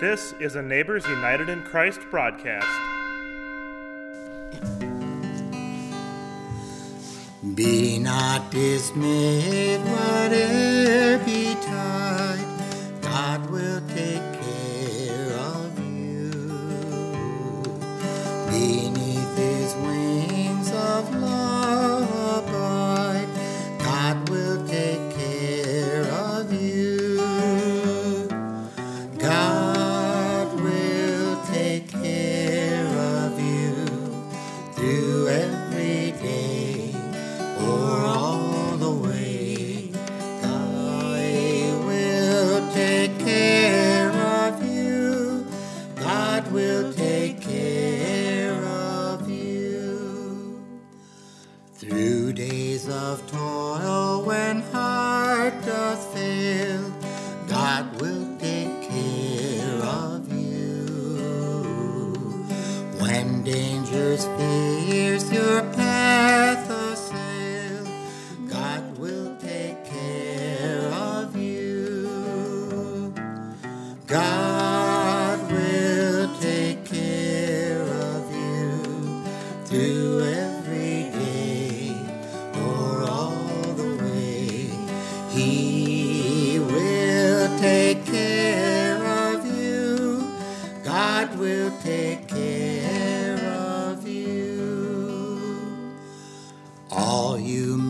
This is a Neighbors United in Christ broadcast. Be not dismayed, whatever betide, you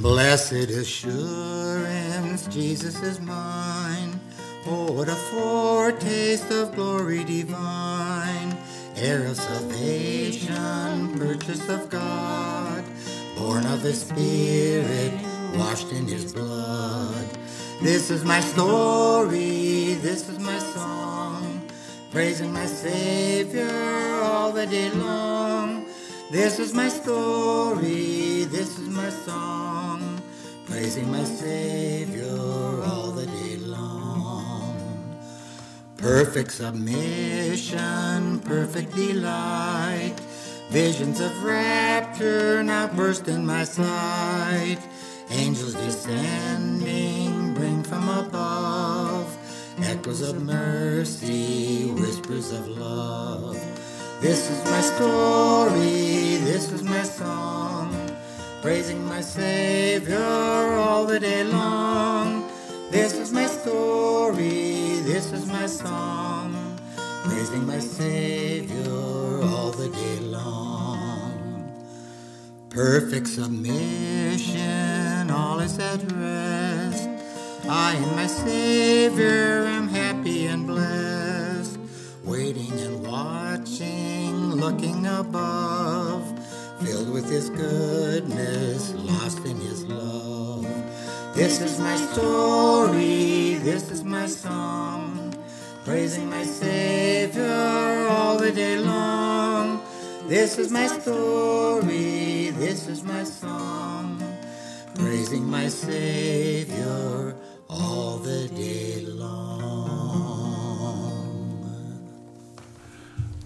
Blessed assurance, Jesus is mine. Oh, what a foretaste of glory divine. Heir of salvation, purchase of God, born of the Spirit, washed in his blood. This is my story, this is my song, praising my Savior all the day long. This is my story, this is my song, praising my Savior all the day long. Perfect submission, perfect delight, visions of rapture now burst in my sight. Angels descending bring from above echoes of mercy, whispers of love. This is my story, this is my song, praising my Savior all the day long. This is my story, this is my song, praising my Savior all the day long. Perfect submission, all is at rest. I and my Savior am happy and blessed, waiting and watching, looking above, filled with His goodness, lost in His love. This is my story, this is my song, praising my Savior all the day long. This is my story, this is my song, praising my Savior all the day long.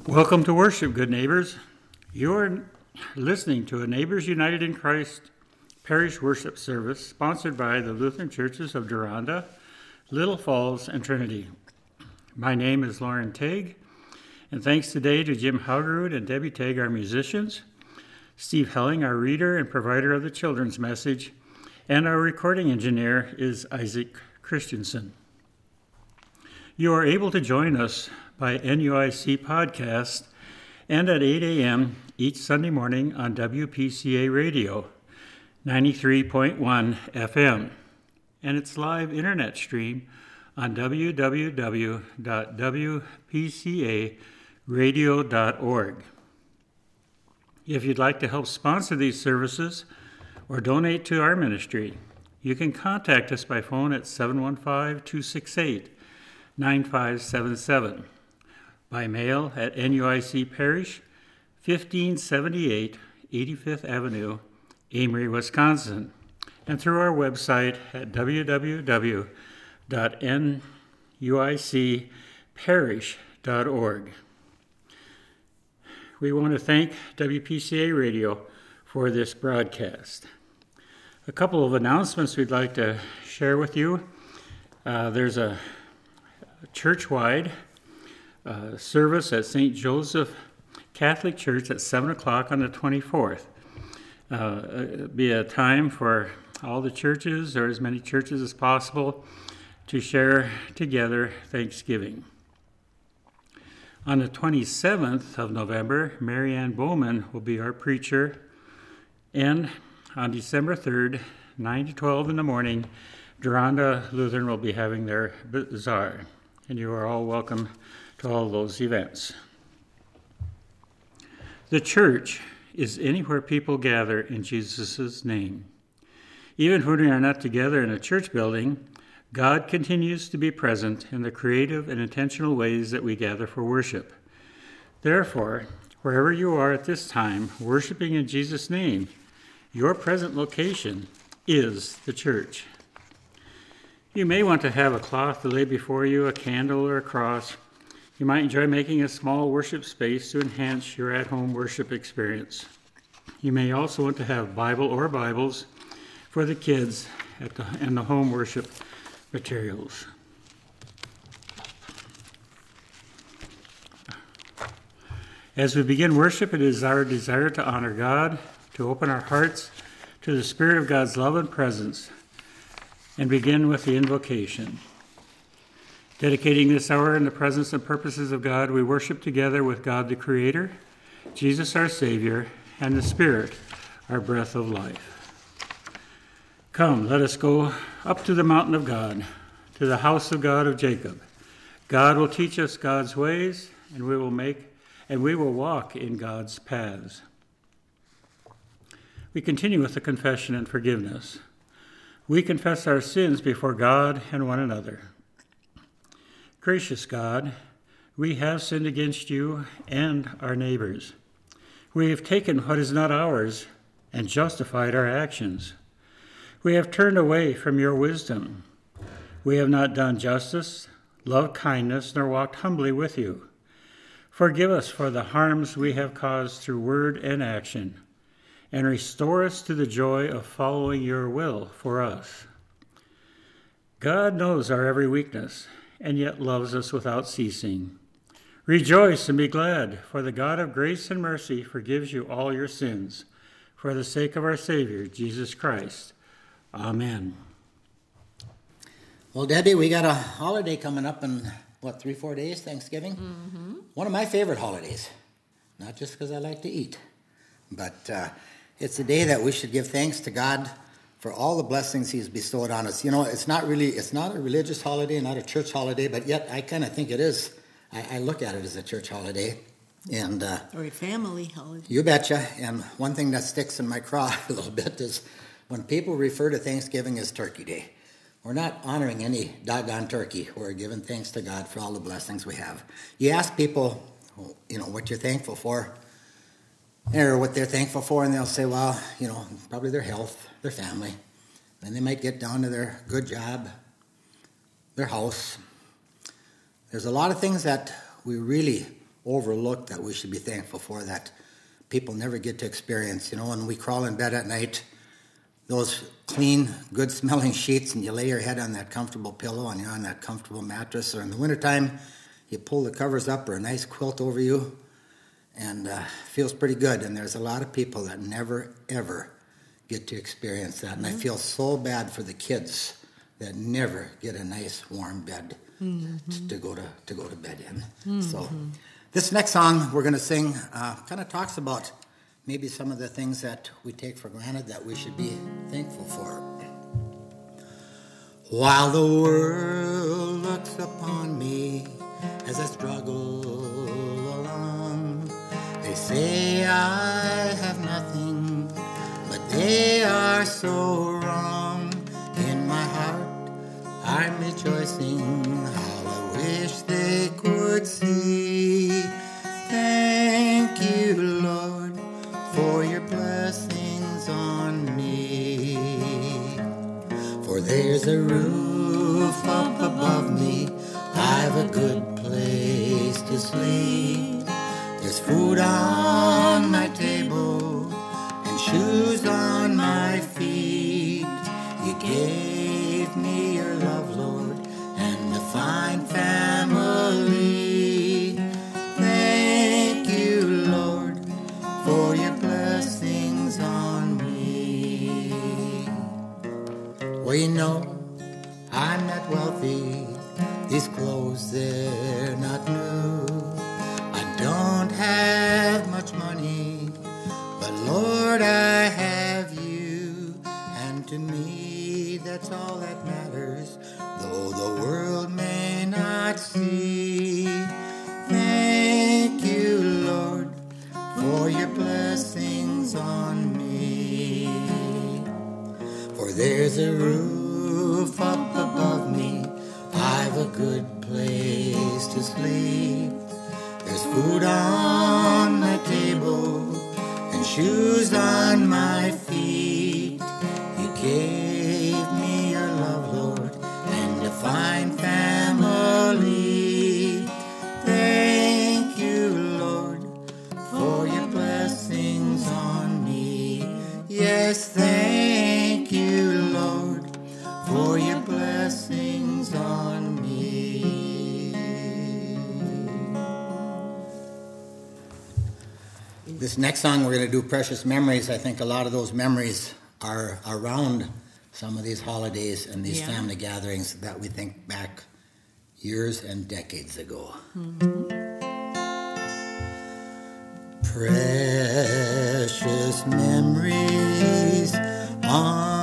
Welcome to worship, good neighbors. You're listening to a Neighbors United in Christ parish worship service sponsored by the Lutheran Churches of Deronda, Little Falls, and Trinity. My name is Lauren Tague, and thanks today to Jim Haugerud and Debbie Tague, our musicians, Steve Helling, our reader and provider of the children's message, and our recording engineer is Isaac Christensen. You are able to join us by NUIC podcast and at 8 a.m. each Sunday morning on WPCA Radio 93.1 FM and its live internet stream on www.wpcaradio.org. If you'd like to help sponsor these services or donate to our ministry, you can contact us by phone at 715 268 9577 by mail at NUIC Parish, 1578 85th Avenue, Amery, Wisconsin, and through our website at www.nuicparish.org. We want to thank WPCA Radio for this broadcast. A couple of announcements we'd like to share with you. Uh, there's a church wide uh, service at St. Joseph Catholic Church at 7 o'clock on the 24th. Uh, be a time for all the churches, or as many churches as possible, to share together Thanksgiving. On the 27th of November, Marianne Bowman will be our preacher, and on December 3rd, 9 to 12 in the morning, Deronda Lutheran will be having their bazaar, and you are all welcome to all those events. The church is anywhere people gather in Jesus' name. Even when we are not together in a church building, God continues to be present in the creative and intentional ways that we gather for worship. Therefore, wherever you are at this time, worshiping in Jesus' name, your present location is the church. You may want to have a cloth to lay before you, a candle, or a cross. You might enjoy making a small worship space to enhance your at home worship experience. You may also want to have Bible or Bibles for the kids at the, and the home worship materials. As we begin worship, it is our desire to honor God, to open our hearts to the Spirit of God's love and presence, and begin with the invocation. Dedicating this hour in the presence and purposes of God, we worship together with God the Creator, Jesus our Savior, and the Spirit, our breath of life. Come, let us go up to the mountain of God, to the house of God of Jacob. God will teach us God's ways, and we will make and we will walk in God's paths. We continue with the confession and forgiveness. We confess our sins before God and one another. Gracious God, we have sinned against you and our neighbors. We have taken what is not ours and justified our actions. We have turned away from your wisdom. We have not done justice, loved kindness, nor walked humbly with you. Forgive us for the harms we have caused through word and action, and restore us to the joy of following your will for us. God knows our every weakness and yet loves us without ceasing. Rejoice and be glad, for the God of grace and mercy forgives you all your sins, for the sake of our Savior, Jesus Christ. Amen. Well, Debbie, we got a holiday coming up in, what, three, four days, Thanksgiving? Mm-hmm. One of my favorite holidays. Not just because I like to eat, but uh, it's a day that we should give thanks to God for all the blessings he's bestowed on us. You know, it's not really, it's not a religious holiday, not a church holiday, but yet I kind of think it is. I, I, look at it as a church holiday. And, uh, or a family holiday. You betcha. And one thing that sticks in my craw a little bit is when people refer to Thanksgiving as Turkey Day. We're not honoring any doggone turkey. We're giving thanks to God for all the blessings we have. You ask people, you know, what you're thankful for, or what they're thankful for, and they'll say, well, you know, probably their health, their family. Then they might get down to their good job, their house. There's a lot of things that we really overlook that we should be thankful for that people never get to experience. You know, when we crawl in bed at night, those clean, good smelling sheets, and you lay your head on that comfortable pillow and you're on that comfortable mattress, or in the wintertime, you pull the covers up or a nice quilt over you, and uh, feels pretty good. And there's a lot of people that never, ever get to experience that. And mm-hmm. I feel so bad for the kids that never get a nice warm bed mm-hmm. to, to, go to, to go to bed in. Mm-hmm. So this next song we're going to sing uh, kind of talks about maybe some of the things that we take for granted that we should be thankful for. While the world looks upon me as I struggle they say I have nothing, but they are so wrong. In my heart, I'm rejoicing how I wish they could see. Thank you, Lord for your blessings on me. For there's a roof up above me, I've a good place to sleep. There's food on my table and shoes on my feet. You gave me your love, Lord, and a fine family. Thank you, Lord, for your blessings on me. Well, you know I'm not wealthy, these clothes they're not new. Me that's all that matters, though the world may not see. Thank you, Lord, for your blessings on me. For there's a roof up above me, I've a good place to sleep. There's food on my table and shoes on my feet. Fine family. Thank you, Lord, for your blessings on me. Yes, thank you, Lord, for your blessings on me. This next song we're going to do, Precious Memories. I think a lot of those memories are around some of these holidays and these yeah. family gatherings that we think back years and decades ago. Mm-hmm. Precious memories on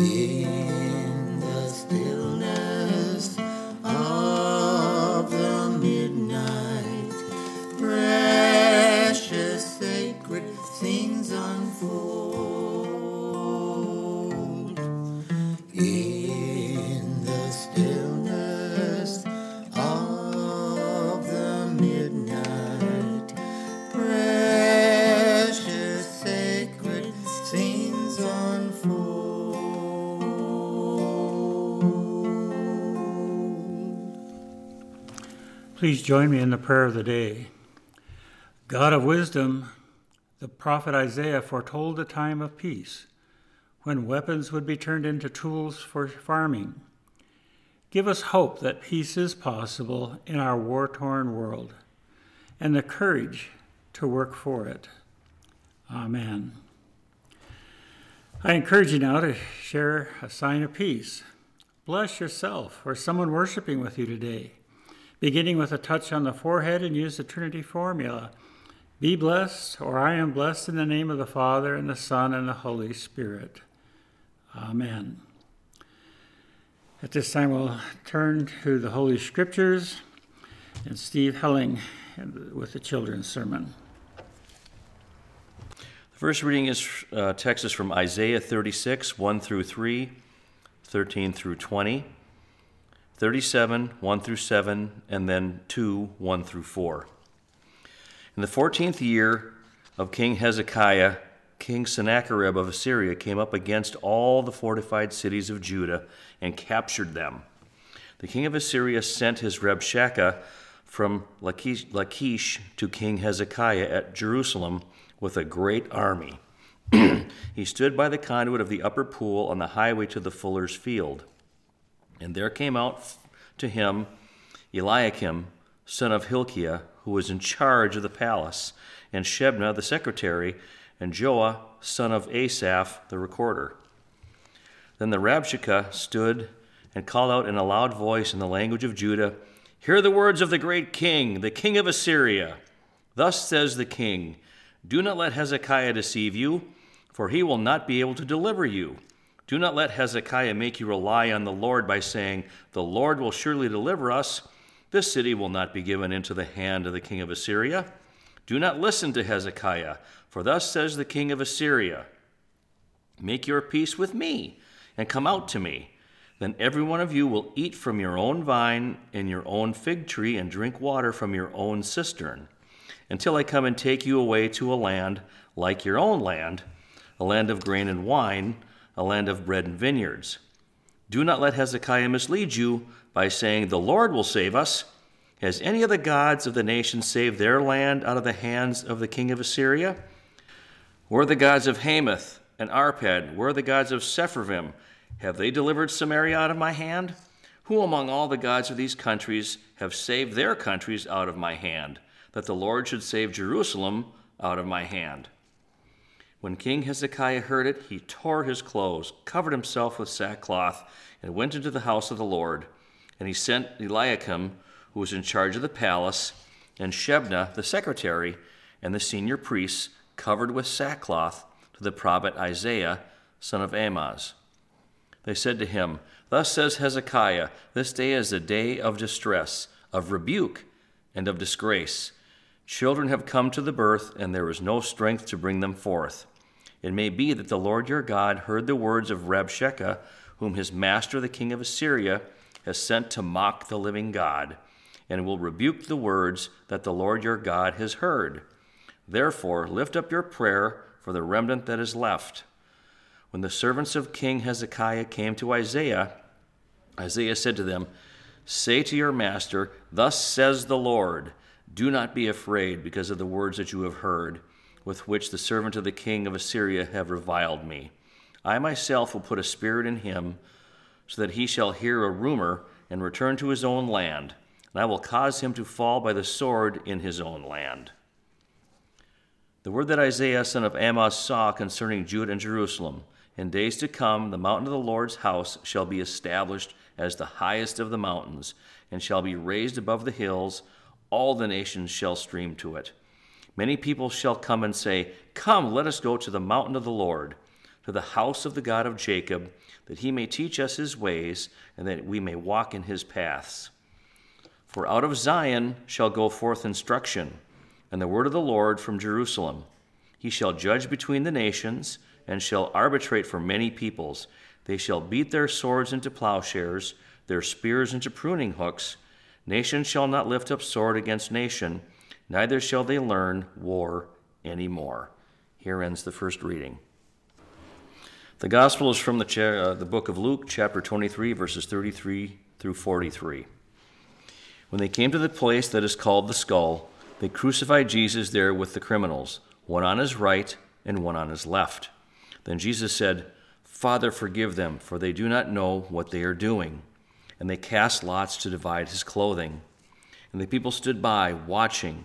In Please join me in the prayer of the day. God of wisdom, the prophet Isaiah foretold a time of peace when weapons would be turned into tools for farming. Give us hope that peace is possible in our war torn world and the courage to work for it. Amen. I encourage you now to share a sign of peace. Bless yourself or someone worshiping with you today, beginning with a touch on the forehead and use the Trinity formula. Be blessed, or I am blessed in the name of the Father, and the Son, and the Holy Spirit. Amen. At this time, we'll turn to the Holy Scriptures and Steve Helling with the children's sermon. The first reading is uh, text is from Isaiah 36, 1 through 3, 13 through 20, 37, 1 through 7, and then 2, 1 through 4. In the 14th year of King Hezekiah, King Sennacherib of Assyria came up against all the fortified cities of Judah and captured them. The king of Assyria sent his Rabshakeh from Lachish, Lachish to King Hezekiah at Jerusalem with a great army. he stood by the conduit of the upper pool on the highway to the fuller's field. And there came out to him Eliakim, son of Hilkiah, who was in charge of the palace, and Shebna, the secretary, and Joah, son of Asaph, the recorder. Then the Rabshakeh stood and called out in a loud voice in the language of Judah, Hear the words of the great king, the king of Assyria. Thus says the king, Do not let Hezekiah deceive you, for he will not be able to deliver you. Do not let Hezekiah make you rely on the Lord by saying, The Lord will surely deliver us. This city will not be given into the hand of the king of Assyria. Do not listen to Hezekiah, for thus says the king of Assyria Make your peace with me, and come out to me. Then every one of you will eat from your own vine and your own fig tree, and drink water from your own cistern, until I come and take you away to a land like your own land, a land of grain and wine, a land of bread and vineyards. Do not let Hezekiah mislead you by saying, The Lord will save us. Has any of the gods of the nations saved their land out of the hands of the king of Assyria? Where are the gods of Hamath and Arpad? Where are the gods of Sepharvaim? Have they delivered Samaria out of my hand? Who among all the gods of these countries have saved their countries out of my hand, that the Lord should save Jerusalem out of my hand? When King Hezekiah heard it, he tore his clothes, covered himself with sackcloth, and went into the house of the Lord. And he sent Eliakim, who was in charge of the palace, and Shebna, the secretary, and the senior priests, covered with sackcloth, to the prophet Isaiah, son of Amoz. They said to him, Thus says Hezekiah, This day is a day of distress, of rebuke, and of disgrace. Children have come to the birth, and there is no strength to bring them forth. It may be that the Lord your God heard the words of Rabshakeh, whom his master the king of Assyria has sent to mock the living God, and will rebuke the words that the Lord your God has heard. Therefore, lift up your prayer for the remnant that is left. When the servants of King Hezekiah came to Isaiah, Isaiah said to them, Say to your master, Thus says the Lord, Do not be afraid because of the words that you have heard with which the servant of the king of Assyria have reviled me. I myself will put a spirit in him, so that he shall hear a rumor and return to his own land, and I will cause him to fall by the sword in his own land. The word that Isaiah son of Amoz saw concerning Judah and Jerusalem. In days to come, the mountain of the Lord's house shall be established as the highest of the mountains, and shall be raised above the hills. All the nations shall stream to it. Many people shall come and say, Come, let us go to the mountain of the Lord, to the house of the God of Jacob, that he may teach us his ways, and that we may walk in his paths. For out of Zion shall go forth instruction, and the word of the Lord from Jerusalem. He shall judge between the nations, and shall arbitrate for many peoples. They shall beat their swords into plowshares, their spears into pruning hooks. Nation shall not lift up sword against nation neither shall they learn war any more. Here ends the first reading. The gospel is from the, cha- uh, the book of Luke, chapter 23, verses 33 through 43. When they came to the place that is called the skull, they crucified Jesus there with the criminals, one on his right and one on his left. Then Jesus said, Father, forgive them, for they do not know what they are doing. And they cast lots to divide his clothing. And the people stood by, watching.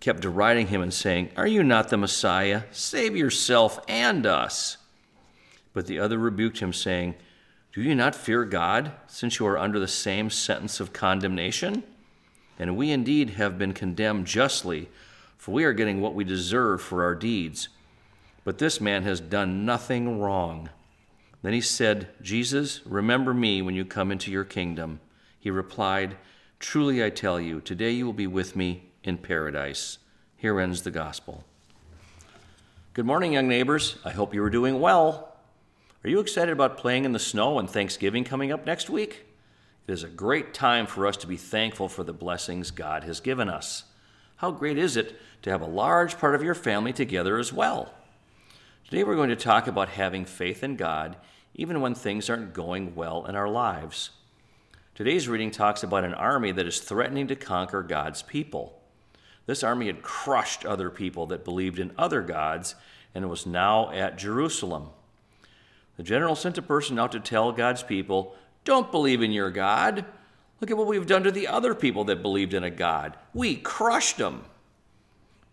kept deriding him and saying, Are you not the Messiah? Save yourself and us. But the other rebuked him, saying, Do you not fear God, since you are under the same sentence of condemnation? And we indeed have been condemned justly, for we are getting what we deserve for our deeds. But this man has done nothing wrong. Then he said, Jesus, remember me when you come into your kingdom. He replied, Truly I tell you, today you will be with me in paradise. Here ends the gospel. Good morning, young neighbors. I hope you are doing well. Are you excited about playing in the snow and Thanksgiving coming up next week? It is a great time for us to be thankful for the blessings God has given us. How great is it to have a large part of your family together as well? Today we're going to talk about having faith in God even when things aren't going well in our lives. Today's reading talks about an army that is threatening to conquer God's people. This army had crushed other people that believed in other gods and was now at Jerusalem. The general sent a person out to tell God's people, Don't believe in your God. Look at what we've done to the other people that believed in a God. We crushed them.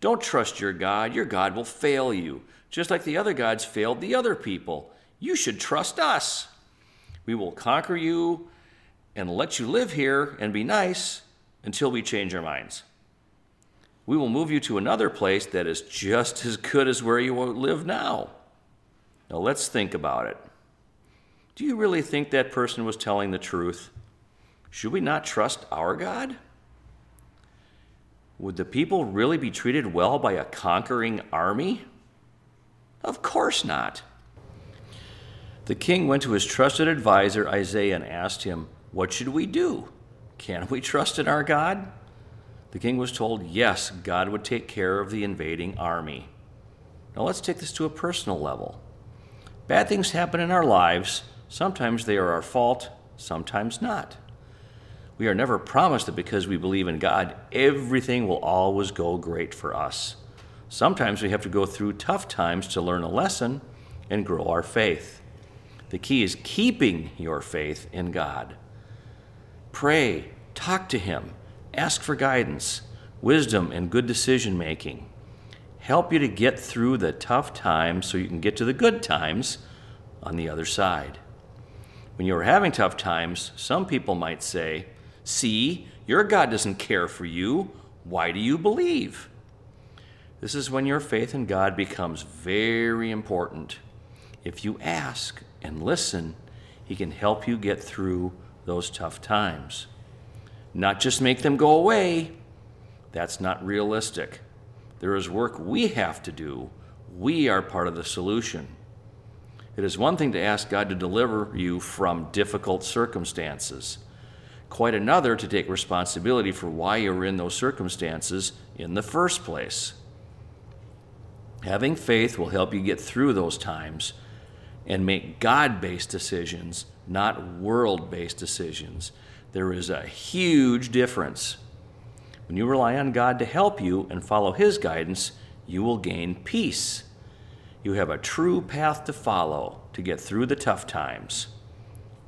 Don't trust your God. Your God will fail you, just like the other gods failed the other people. You should trust us. We will conquer you and let you live here and be nice until we change our minds we will move you to another place that is just as good as where you live now. Now let's think about it. Do you really think that person was telling the truth? Should we not trust our God? Would the people really be treated well by a conquering army? Of course not. The king went to his trusted advisor Isaiah and asked him, What should we do? Can we trust in our God? The king was told, Yes, God would take care of the invading army. Now let's take this to a personal level. Bad things happen in our lives. Sometimes they are our fault, sometimes not. We are never promised that because we believe in God, everything will always go great for us. Sometimes we have to go through tough times to learn a lesson and grow our faith. The key is keeping your faith in God. Pray, talk to Him, ask for guidance, wisdom, and good decision making. Help you to get through the tough times so you can get to the good times on the other side. When you're having tough times, some people might say, See, your God doesn't care for you. Why do you believe? This is when your faith in God becomes very important. If you ask and listen, He can help you get through those tough times. Not just make them go away, that's not realistic. There is work we have to do. We are part of the solution. It is one thing to ask God to deliver you from difficult circumstances, quite another to take responsibility for why you're in those circumstances in the first place. Having faith will help you get through those times and make God based decisions, not world based decisions. There is a huge difference. When you rely on God to help you and follow His guidance, you will gain peace. You have a true path to follow to get through the tough times.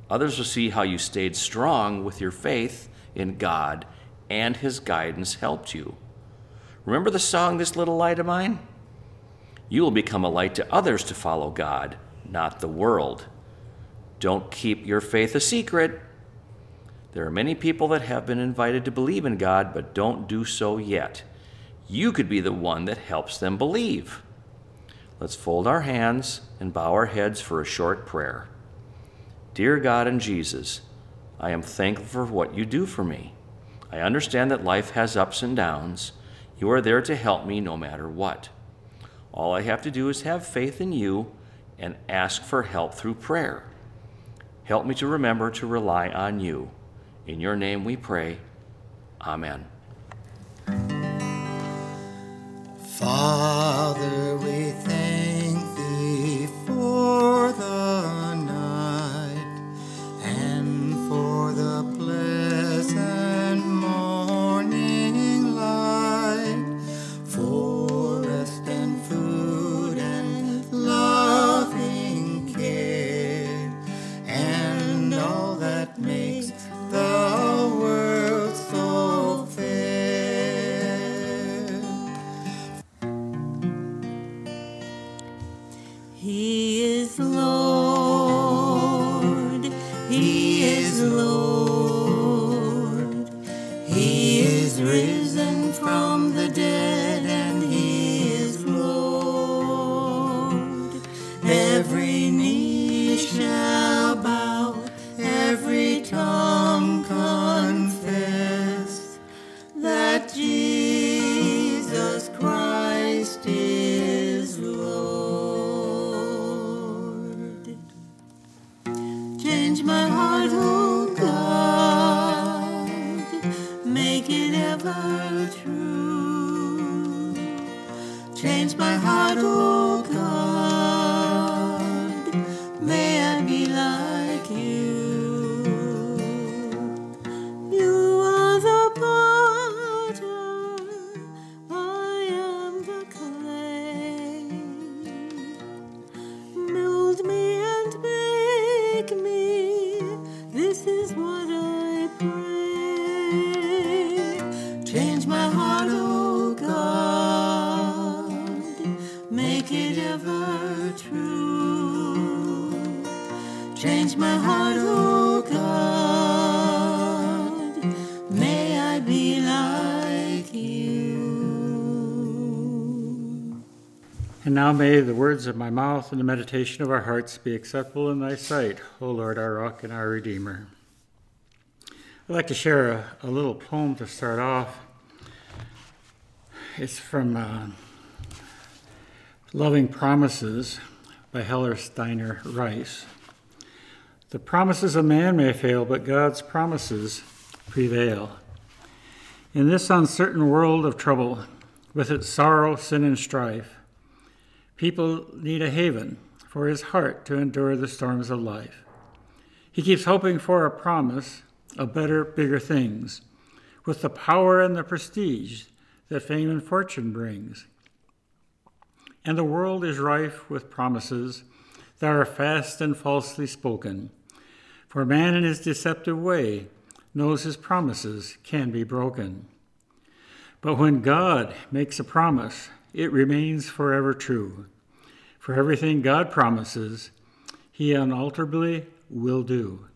Others will see how you stayed strong with your faith in God and His guidance helped you. Remember the song, This Little Light of Mine? You will become a light to others to follow God not the world. Don't keep your faith a secret. There are many people that have been invited to believe in God, but don't do so yet. You could be the one that helps them believe. Let's fold our hands and bow our heads for a short prayer. Dear God and Jesus, I am thankful for what you do for me. I understand that life has ups and downs. You are there to help me no matter what. All I have to do is have faith in you and ask for help through prayer. Help me to remember to rely on you. In your name we pray. Amen. Father, now may the words of my mouth and the meditation of our hearts be acceptable in thy sight, O Lord, our rock and our redeemer. I'd like to share a, a little poem to start off. It's from uh, Loving Promises by Helen Steiner Rice. The promises of man may fail, but God's promises prevail. In this uncertain world of trouble, with its sorrow, sin, and strife, people need a haven for his heart to endure the storms of life. He keeps hoping for a promise of better, bigger things, with the power and the prestige that fame and fortune brings. And the world is rife with promises that are fast and falsely spoken. For man in his deceptive way knows his promises can be broken. But when God makes a promise, it remains forever true. For everything God promises, he unalterably will do.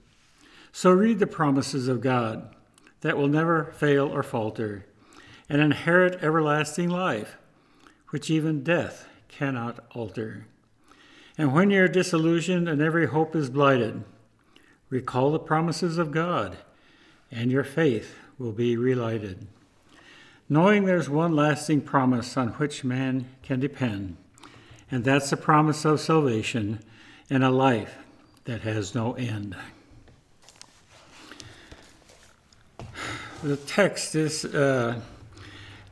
So read the promises of God that will never fail or falter, and inherit everlasting life, which even death cannot alter. And when you're disillusioned and every hope is blighted, recall the promises of God, and your faith will be relighted. Knowing there's one lasting promise on which man can depend, and that's the promise of salvation and a life that has no end. The text is uh,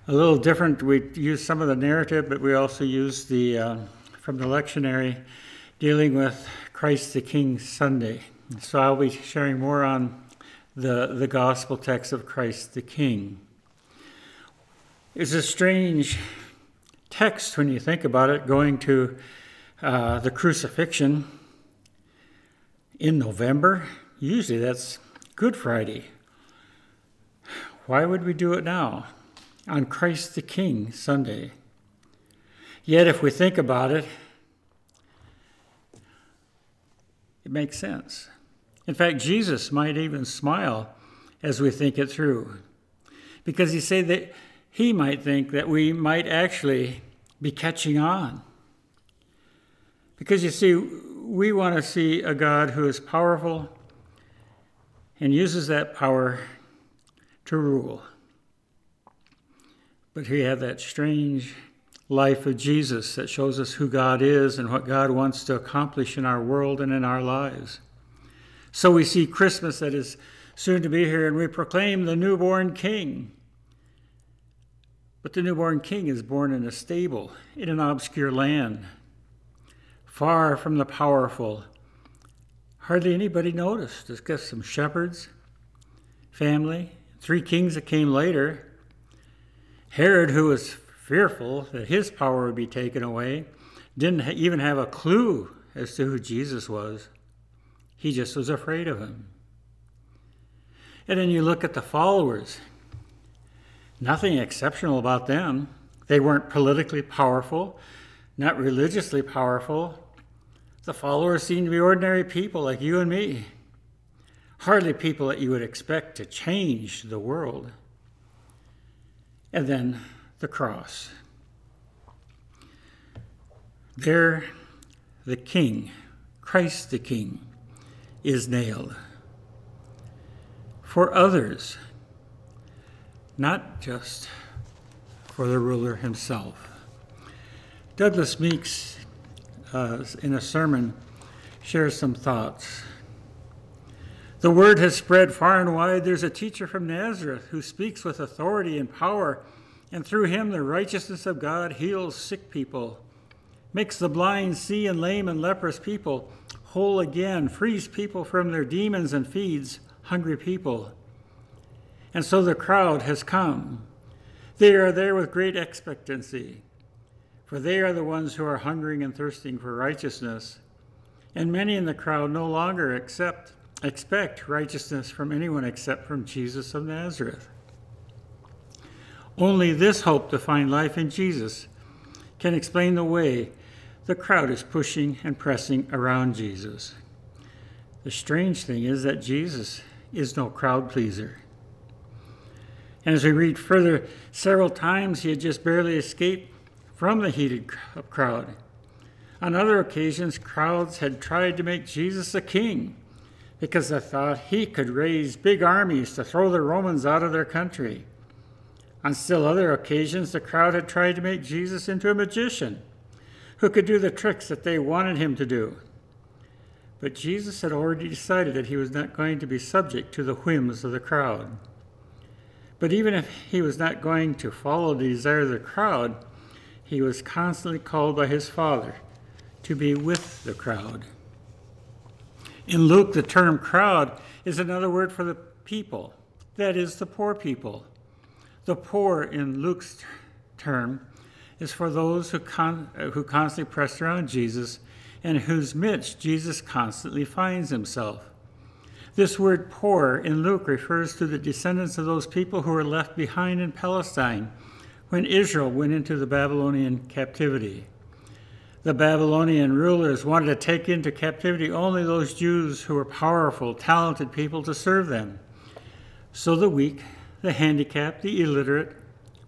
a little different. We use some of the narrative, but we also use the uh, from the lectionary dealing with Christ the King Sunday. So I'll be sharing more on the the gospel text of Christ the King. It's a strange text when you think about it, going to uh, the crucifixion in November. Usually that's Good Friday. Why would we do it now on Christ the King Sunday? Yet, if we think about it, it makes sense. In fact, Jesus might even smile as we think it through. Because he said that he might think that we might actually be catching on. Because you see, we want to see a God who is powerful and uses that power to rule. But we have that strange life of Jesus that shows us who God is and what God wants to accomplish in our world and in our lives. So we see Christmas that is soon to be here, and we proclaim the newborn King. But the newborn King is born in a stable in an obscure land, far from the powerful. Hardly anybody noticed. Just some shepherds, family, three kings that came later. Herod, who was fearful that his power would be taken away, didn't even have a clue as to who Jesus was. He just was afraid of him. And then you look at the followers. Nothing exceptional about them. They weren't politically powerful, not religiously powerful. The followers seemed to be ordinary people like you and me hardly people that you would expect to change the world. And then the cross. There, the King, Christ the King, is nailed. For others, not just for the ruler himself. Douglas Meeks, uh, in a sermon, shares some thoughts. The word has spread far and wide. There's a teacher from Nazareth who speaks with authority and power, and through him the righteousness of God heals sick people, makes the blind see and lame and leprous people whole again, frees people from their demons, and feeds hungry people. And so the crowd has come. They are there with great expectancy, for they are the ones who are hungering and thirsting for righteousness. And many in the crowd no longer accept expect righteousness from anyone except from Jesus of Nazareth. Only this hope to find life in Jesus can explain the way the crowd is pushing and pressing around Jesus. The strange thing is that Jesus is no crowd pleaser. And as we read further, several times he had just barely escaped from the heated crowd. On other occasions, crowds had tried to make Jesus a king because they thought he could raise big armies to throw the Romans out of their country. On still other occasions, the crowd had tried to make Jesus into a magician who could do the tricks that they wanted him to do. But Jesus had already decided that he was not going to be subject to the whims of the crowd. But even if he was not going to follow the desire of the crowd, he was constantly called by his Father to be with the crowd. In Luke, the term crowd is another word for the people, that is, the poor people. The poor, in Luke's term, is for those who, con- who constantly press around Jesus and whose midst Jesus constantly finds himself. This word poor in Luke refers to the descendants of those people who were left behind in Palestine when Israel went into the Babylonian captivity. The Babylonian rulers wanted to take into captivity only those Jews who were powerful, talented people to serve them. So the weak, the handicapped, the illiterate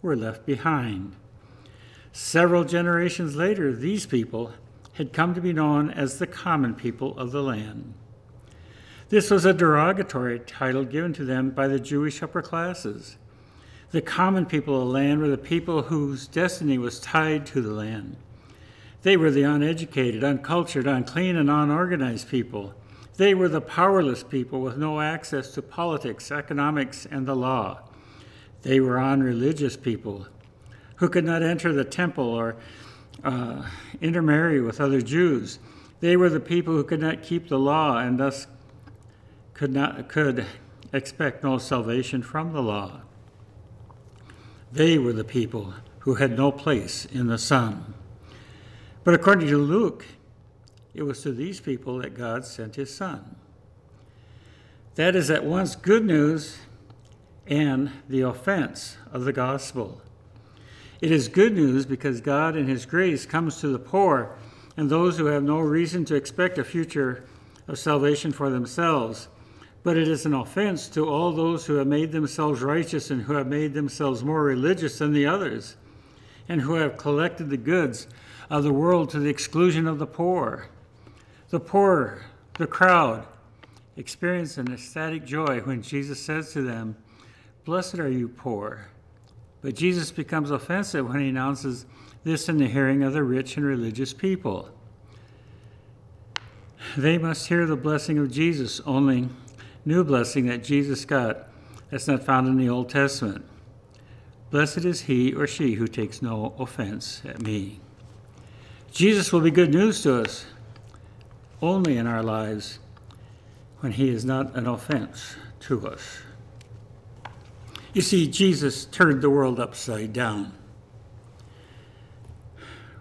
were left behind. Several generations later, these people had come to be known as the common people of the land. This was a derogatory title given to them by the Jewish upper classes. The common people of the land were the people whose destiny was tied to the land. They were the uneducated, uncultured, unclean, and unorganized people. They were the powerless people with no access to politics, economics, and the law. They were unreligious people who could not enter the temple or uh, intermarry with other Jews. They were the people who could not keep the law and thus could not could expect no salvation from the law. They were the people who had no place in the Son. But according to Luke, it was to these people that God sent his Son. That is at once good news and the offense of the gospel. It is good news because God in his grace comes to the poor and those who have no reason to expect a future of salvation for themselves. But it is an offense to all those who have made themselves righteous and who have made themselves more religious than the others, and who have collected the goods of the world to the exclusion of the poor. The poor, the crowd, experience an ecstatic joy when Jesus says to them, Blessed are you poor. But Jesus becomes offensive when he announces this in the hearing of the rich and religious people. They must hear the blessing of Jesus, only new blessing that Jesus got that's not found in the Old Testament. Blessed is he or she who takes no offense at me. Jesus will be good news to us only in our lives when he is not an offense to us. You see, Jesus turned the world upside down.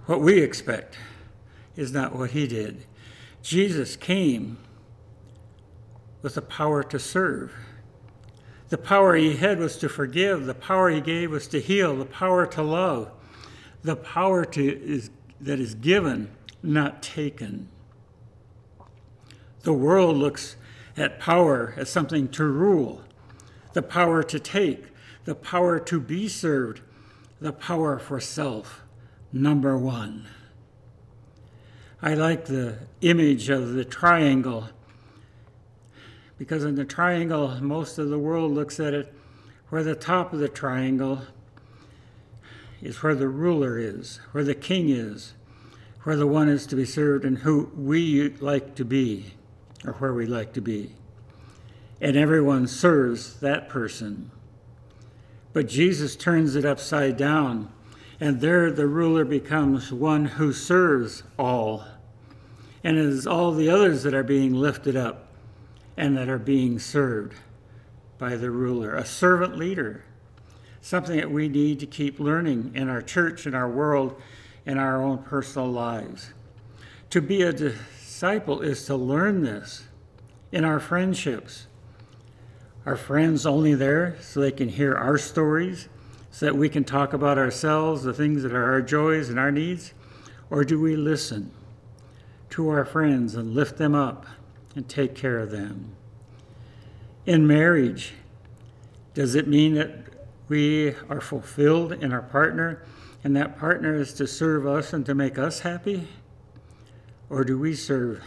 What we expect is not what he did. Jesus came with the power to serve. The power he had was to forgive. The power he gave was to heal. The power to love. The power to, is, that is given, not taken. The world looks at power as something to rule, the power to take, the power to be served, the power for self, number one. I like the image of the triangle because in the triangle, most of the world looks at it where the top of the triangle is where the ruler is, where the king is, where the one is to be served, and who we like to be, or where we like to be. And everyone serves that person. But Jesus turns it upside down, and there the ruler becomes one who serves all. And it is all the others that are being lifted up and that are being served by the ruler, a servant leader, something that we need to keep learning in our church, in our world, in our own personal lives. To be a disciple is to learn this in our friendships. Our friends only there so they can hear our stories, so that we can talk about ourselves, the things that are our joys and our needs? Or do we listen to our friends and lift them up and take care of them. In marriage, does it mean that we are fulfilled in our partner and that partner is to serve us and to make us happy? Or do we serve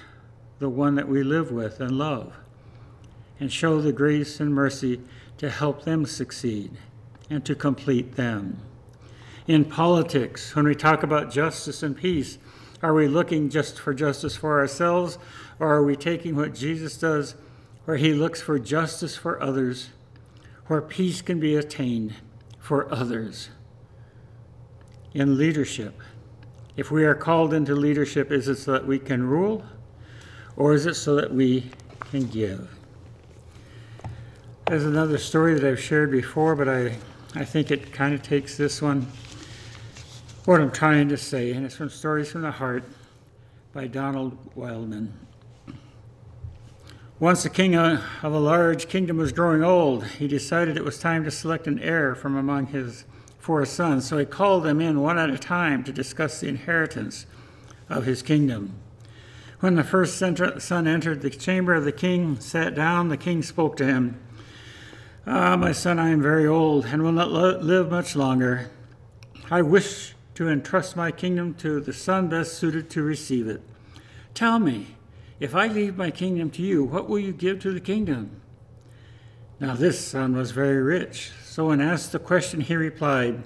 the one that we live with and love and show the grace and mercy to help them succeed and to complete them. In politics, when we talk about justice and peace, are we looking just for justice for ourselves, or are we taking what Jesus does, where he looks for justice for others, where peace can be attained for others? In leadership, if we are called into leadership, is it so that we can rule, or is it so that we can give? There's another story that I've shared before, but I, I think it kind of takes this one, what I'm trying to say, and it's from Stories from the Heart by Donald Wildman. Once the king of a large kingdom was growing old, he decided it was time to select an heir from among his four sons. So he called them in one at a time to discuss the inheritance of his kingdom. When the first son entered the chamber of the king, sat down, the king spoke to him. Ah, my son, I am very old and will not live much longer. I wish to entrust my kingdom to the son best suited to receive it. Tell me, if I leave my kingdom to you, what will you give to the kingdom? Now this son was very rich, so when asked the question, he replied,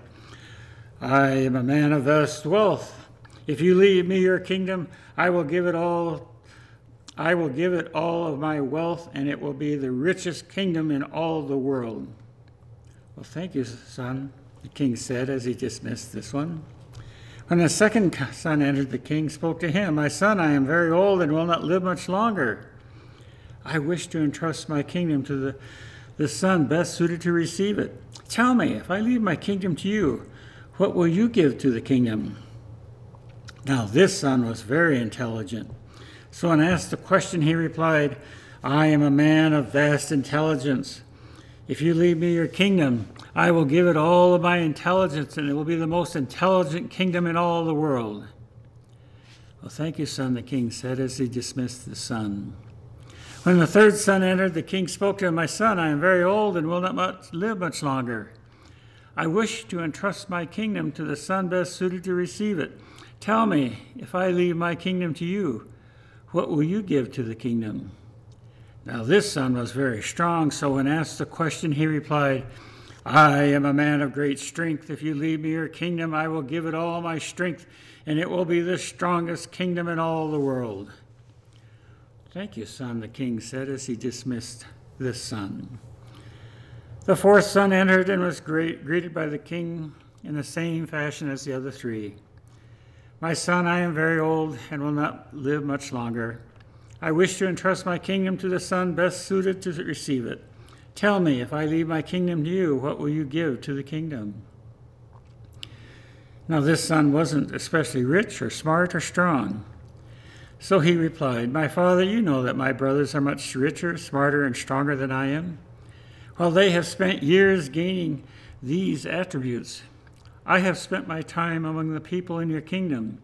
I am a man of vast wealth. If you leave me your kingdom, I will give it all I will give it all of my wealth, and it will be the richest kingdom in all the world. Well, thank you, son, the king said as he dismissed this one. When the second son entered, the king spoke to him, My son, I am very old and will not live much longer. I wish to entrust my kingdom to the, the son best suited to receive it. Tell me, if I leave my kingdom to you, what will you give to the kingdom? Now, this son was very intelligent. So, when asked the question, he replied, I am a man of vast intelligence. If you leave me your kingdom, I will give it all of my intelligence, and it will be the most intelligent kingdom in all the world. Well, thank you, son, the king said as he dismissed the son. When the third son entered, the king spoke to him, My son, I am very old and will not much, live much longer. I wish to entrust my kingdom to the son best suited to receive it. Tell me, if I leave my kingdom to you, what will you give to the kingdom? Now, this son was very strong, so when asked the question, he replied, I am a man of great strength. If you leave me your kingdom, I will give it all my strength, and it will be the strongest kingdom in all the world. Thank you, son, the king said as he dismissed this son. The fourth son entered and was great, greeted by the king in the same fashion as the other three. My son, I am very old and will not live much longer. I wish to entrust my kingdom to the son best suited to receive it. Tell me, if I leave my kingdom to you, what will you give to the kingdom? Now, this son wasn't especially rich or smart or strong. So he replied, My father, you know that my brothers are much richer, smarter, and stronger than I am. While they have spent years gaining these attributes, I have spent my time among the people in your kingdom.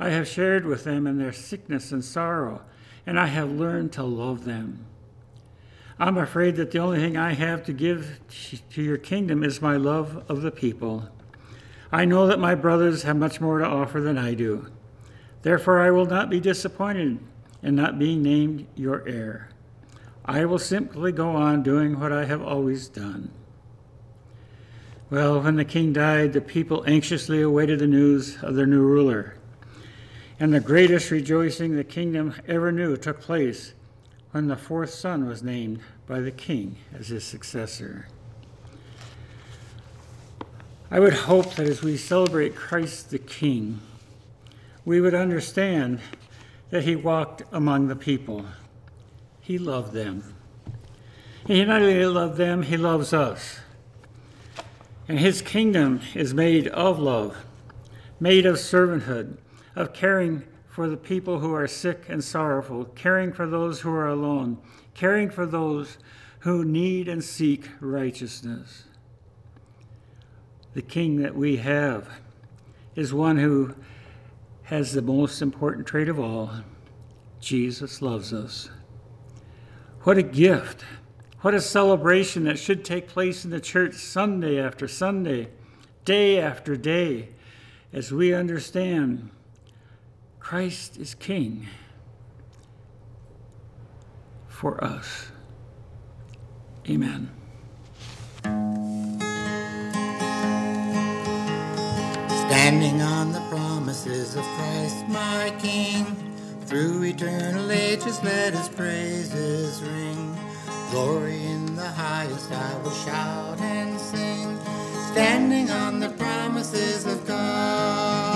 I have shared with them in their sickness and sorrow, and I have learned to love them. I'm afraid that the only thing I have to give to your kingdom is my love of the people. I know that my brothers have much more to offer than I do. Therefore, I will not be disappointed in not being named your heir. I will simply go on doing what I have always done. Well, when the king died, the people anxiously awaited the news of their new ruler. And the greatest rejoicing the kingdom ever knew took place when the fourth son was named by the king as his successor. I would hope that as we celebrate Christ the King, we would understand that he walked among the people. He loved them. He not only loved them, he loves us. And his kingdom is made of love, made of servanthood, of caring for the people who are sick and sorrowful, caring for those who are alone, caring for those who need and seek righteousness. The king that we have is one who has the most important trait of all Jesus loves us. What a gift! What a celebration that should take place in the church Sunday after Sunday, day after day, as we understand Christ is King for us. Amen. Standing on the promises of Christ my King, through eternal ages let his praises ring. Glory in the highest I will shout and sing, standing on the promises of God.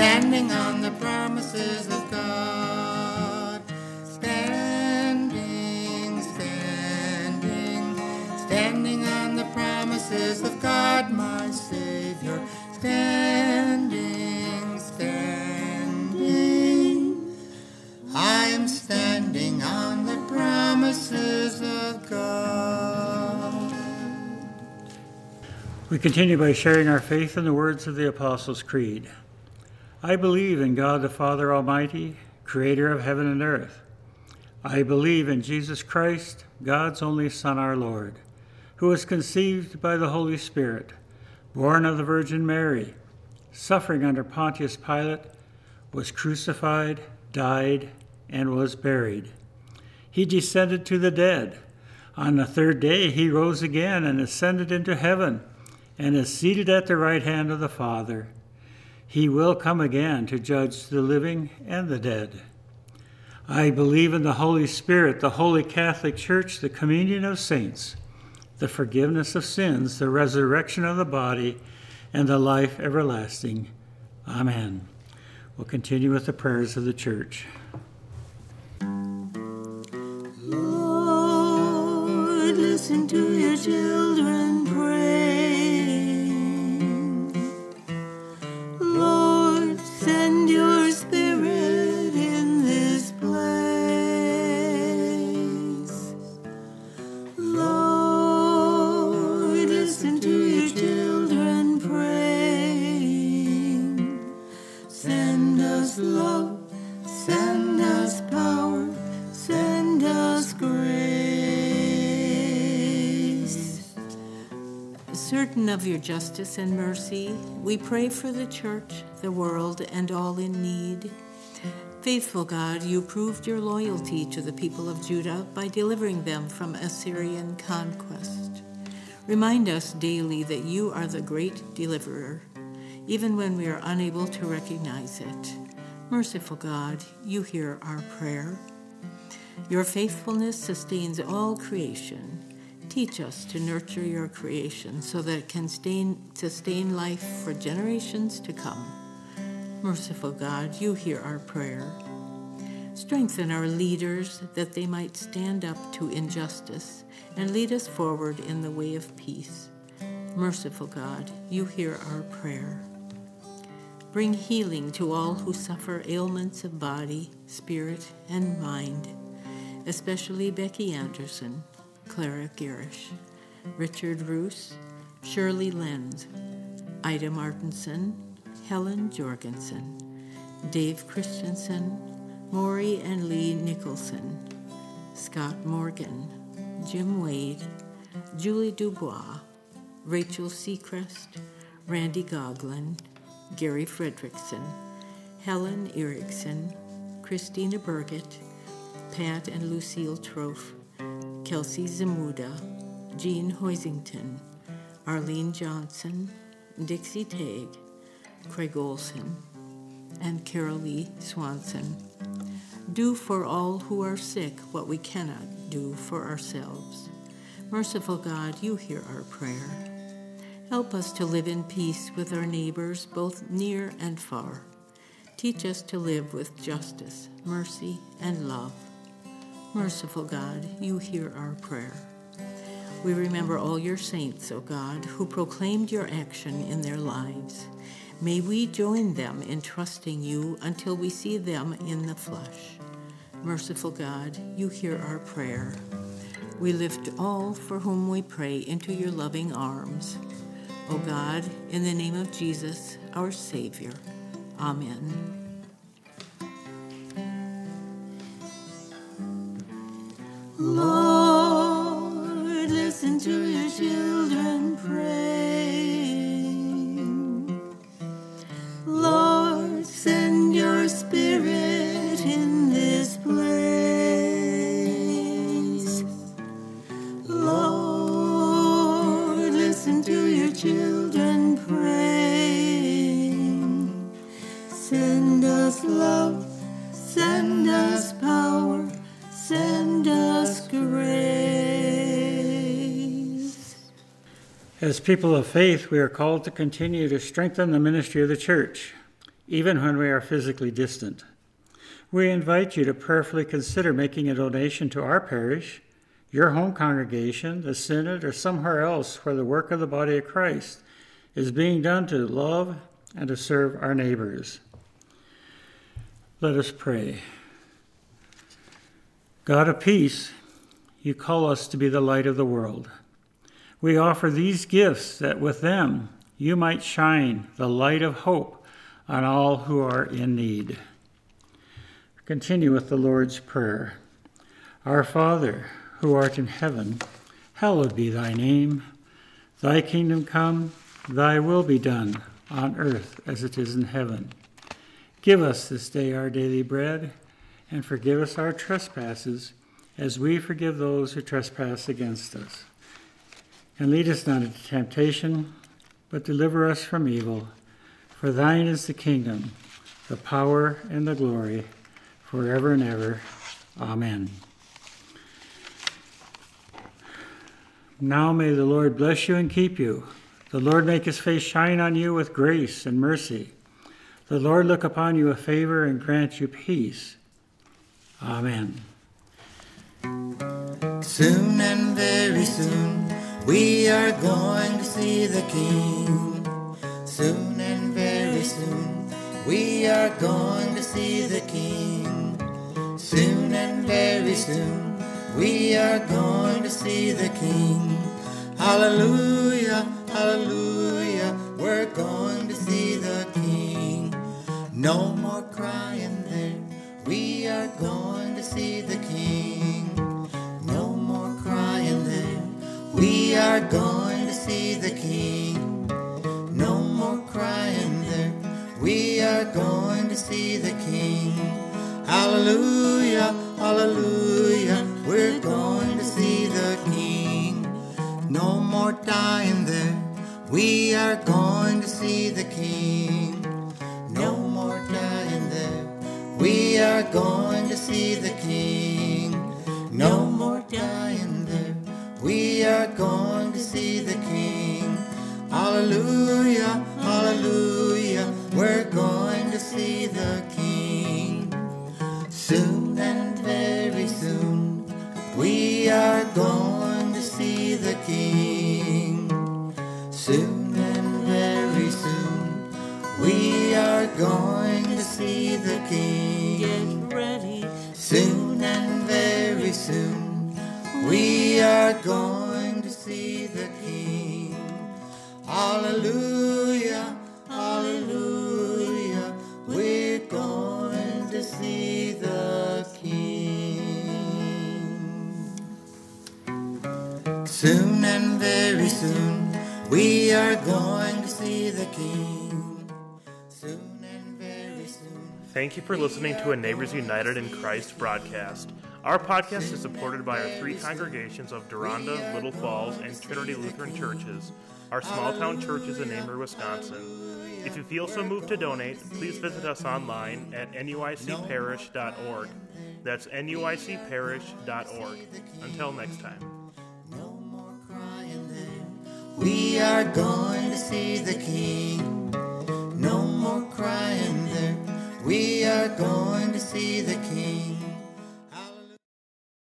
Standing on the promises of God. Standing, standing, standing on the promises of God, my Savior. Standing, standing. I am standing on the promises of God. We continue by sharing our faith in the words of the Apostles' Creed. I believe in God the Father Almighty, creator of heaven and earth. I believe in Jesus Christ, God's only Son, our Lord, who was conceived by the Holy Spirit, born of the Virgin Mary, suffering under Pontius Pilate, was crucified, died, and was buried. He descended to the dead. On the third day he rose again and ascended into heaven and is seated at the right hand of the Father. He will come again to judge the living and the dead. I believe in the Holy Spirit, the Holy Catholic Church, the communion of saints, the forgiveness of sins, the resurrection of the body, and the life everlasting. Amen. We'll continue with the prayers of the church. Lord, listen to your children Lord, send your spirit Certain of your justice and mercy, we pray for the church, the world, and all in need. Faithful God, you proved your loyalty to the people of Judah by delivering them from Assyrian conquest. Remind us daily that you are the great deliverer, even when we are unable to recognize it. Merciful God, you hear our prayer. Your faithfulness sustains all creation. Teach us to nurture your creation so that it can sustain, sustain life for generations to come. Merciful God, you hear our prayer. Strengthen our leaders that they might stand up to injustice and lead us forward in the way of peace. Merciful God, you hear our prayer. Bring healing to all who suffer ailments of body, spirit, and mind, especially Becky Anderson, Clara Garish, Richard Roos, Shirley Lenz, Ida Martinson, Helen Jorgensen, Dave Christensen, Maury and Lee Nicholson, Scott Morgan, Jim Wade, Julie Dubois, Rachel Seacrest, Randy Goglin, Gary Fredrickson, Helen Erickson, Christina Burgett, Pat and Lucille Trofe, Kelsey Zamuda, Jean Hoisington, Arlene Johnson, Dixie Tague, Craig Olson, and Carol Lee Swanson. Do for all who are sick what we cannot do for ourselves. Merciful God, you hear our prayer. Help us to live in peace with our neighbors, both near and far. Teach us to live with justice, mercy, and love. Merciful God, you hear our prayer. We remember all your saints, O God, who proclaimed your action in their lives. May we join them in trusting you until we see them in the flesh. Merciful God, you hear our prayer. We lift all for whom we pray into your loving arms. O God, in the name of Jesus, our Savior. Amen. People of faith, we are called to continue to strengthen the ministry of the church, even when we are physically distant. We invite you to prayerfully consider making a donation to our parish, your home congregation, the synod, or somewhere else where the work of the body of Christ is being done to love and to serve our neighbors. Let us pray. God of peace, you call us to be the light of the world. We offer these gifts that with them you might shine the light of hope on all who are in need. Continue with the Lord's Prayer. Our Father, who art in heaven, hallowed be thy name. Thy kingdom come, thy will be done, on earth as it is in heaven. Give us this day our daily bread, and forgive us our trespasses, as we forgive those who trespass against us. And lead us not into temptation, but deliver us from evil. For thine is the kingdom, the power, and the glory, forever and ever. Amen. Now may the Lord bless you and keep you. The Lord make his face shine on you with grace and mercy. The Lord look upon you with favor and grant you peace. Amen. Soon and very soon we are going to see the King. Soon and very soon we are going to see the King. Soon and very soon we are going to see the King. Hallelujah, hallelujah, we're going to see the King. No more crying there, we are going to see the King. We are going to see the King. No more crying there, we are going to see the King. Hallelujah, hallelujah, we're going to see the King. No more dying there, we are going to see the King. No more dying there, we are going to see the King. No we are going to see the King. Hallelujah, hallelujah, we're going to see the King. Soon and very soon, we are going to see the King. Soon and very soon, we are going to see the King. Get ready. Soon and very soon, we are going Hallelujah, hallelujah, we're going to see the King. Soon and very soon, we are going to see the King. Soon and very soon. Thank you for listening to a Neighbors United in Christ broadcast. Our podcast is supported by our three congregations of Deronda, Little Falls, and Trinity Lutheran Churches, our small town church is in Amery, Wisconsin. If you feel so moved to donate, please visit us online at nuicparish.org. That's nuicparish.org. Until next time. No more crying there. We are going to see the King. No more crying there. We are going to see the King.